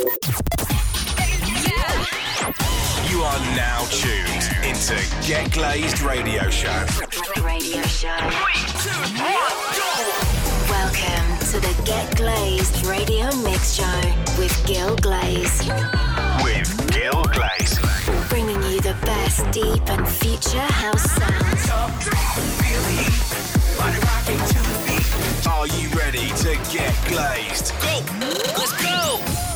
You are now tuned into Get Glazed Radio Show. Radio show. Welcome to the Get Glazed Radio Mix Show with Gil Glaze. With Gil Glaze. Bringing you the best deep and future house sounds. Are you ready to get glazed? Go! Let's go!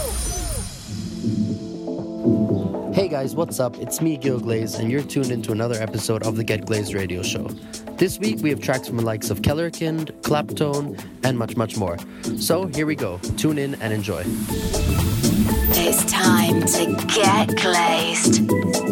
Hey guys, what's up? It's me, Gil Glaze, and you're tuned into another episode of the Get Glazed radio show. This week we have tracks from the likes of Kellerkind, Claptone, and much, much more. So here we go. Tune in and enjoy. It's time to get glazed.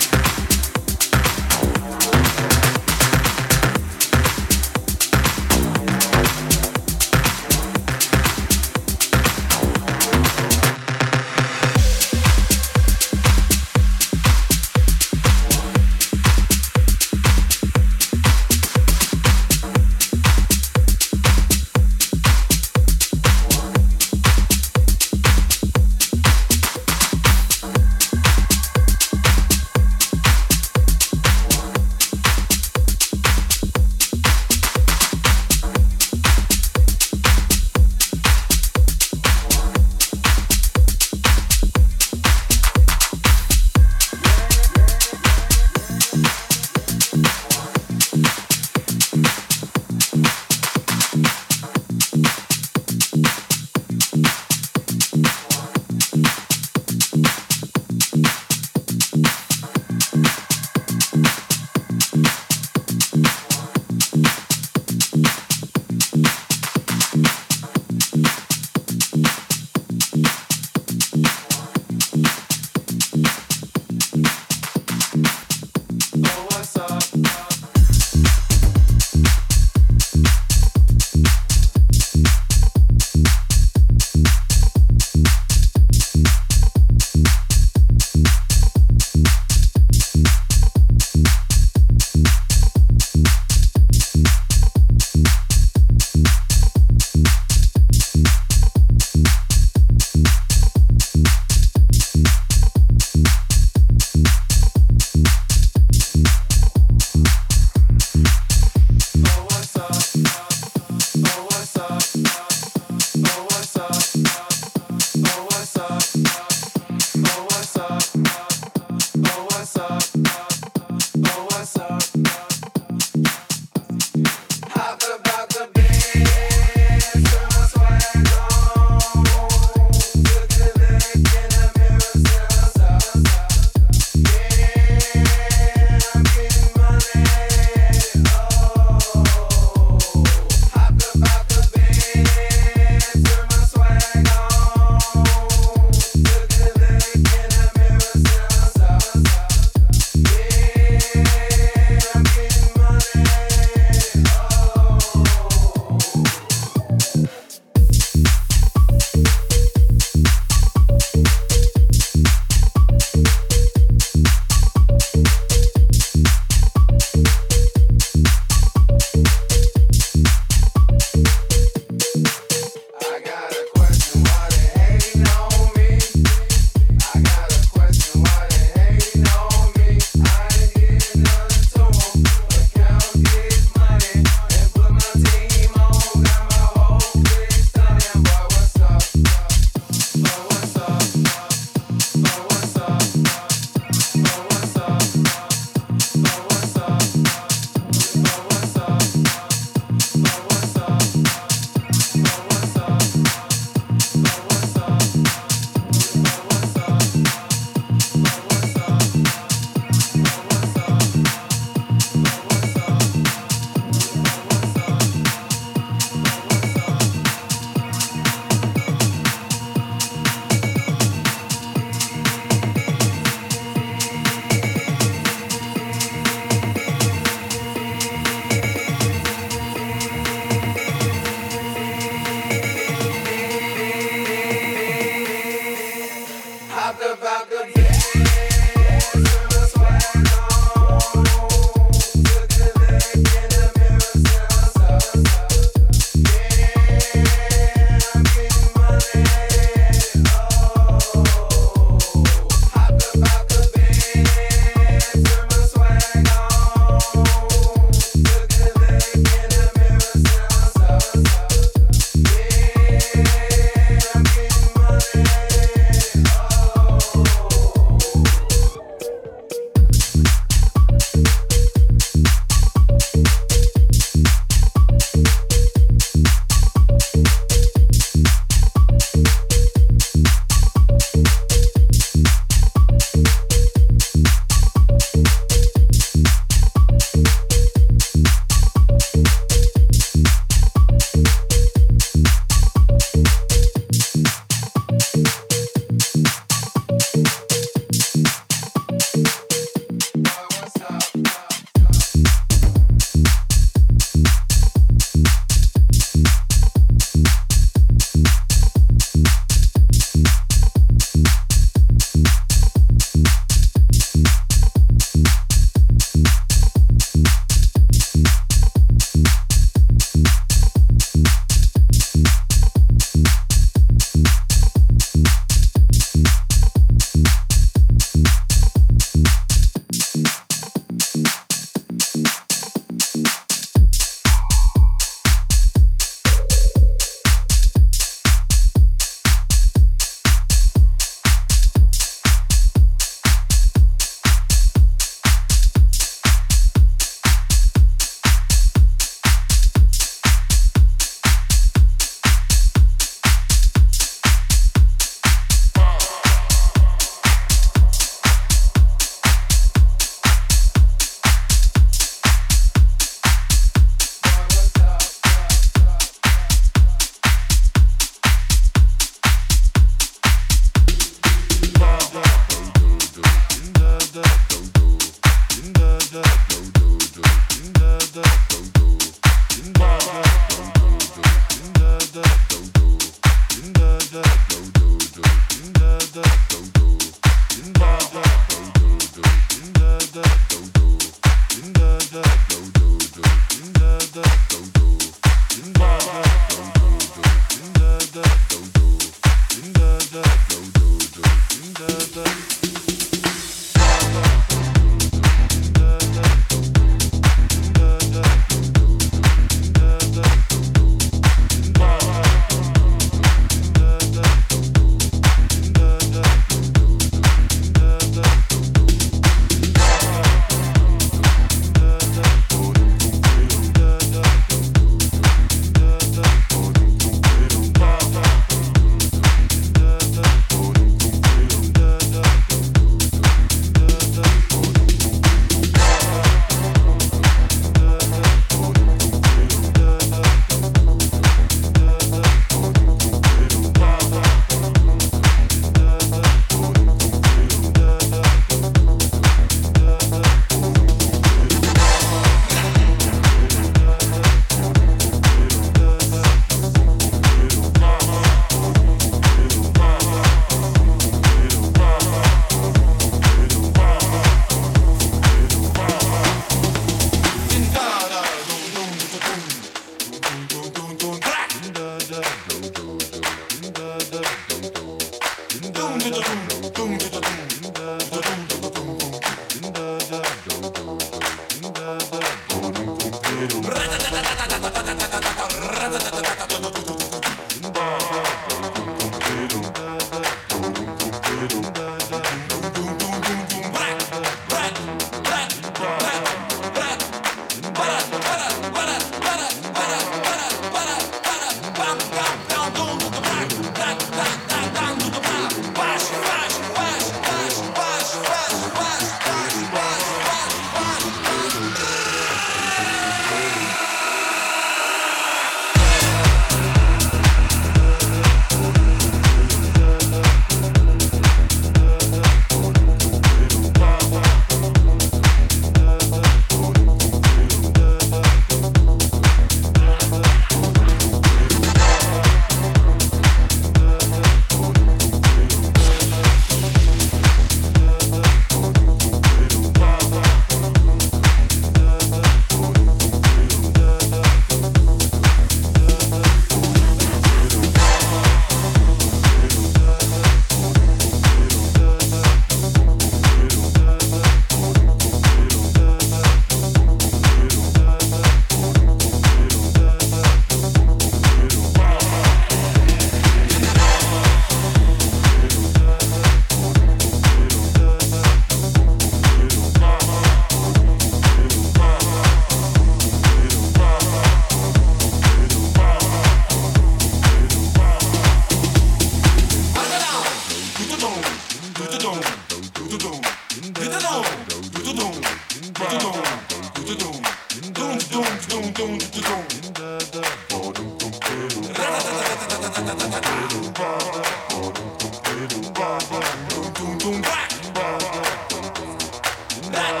Back.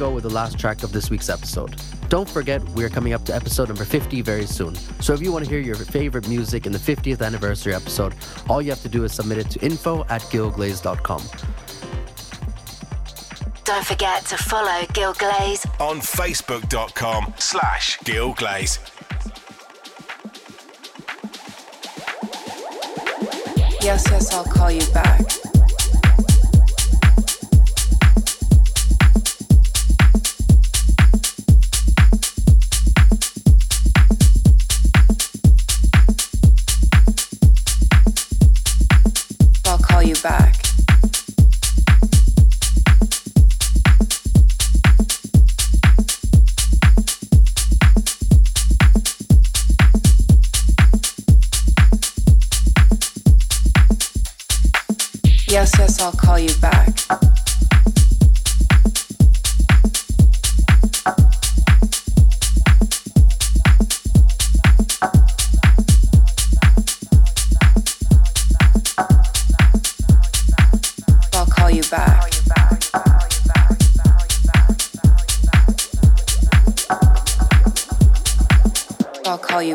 Go with the last track of this week's episode. Don't forget, we're coming up to episode number 50 very soon. So if you want to hear your favorite music in the 50th anniversary episode, all you have to do is submit it to info at gilglaze.com. Don't forget to follow Gil Glaze on facebook.com slash gilglaze. Yes, yes, I'll call you back.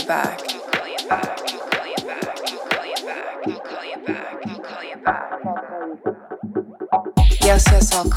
Back. Yes, yes, I'll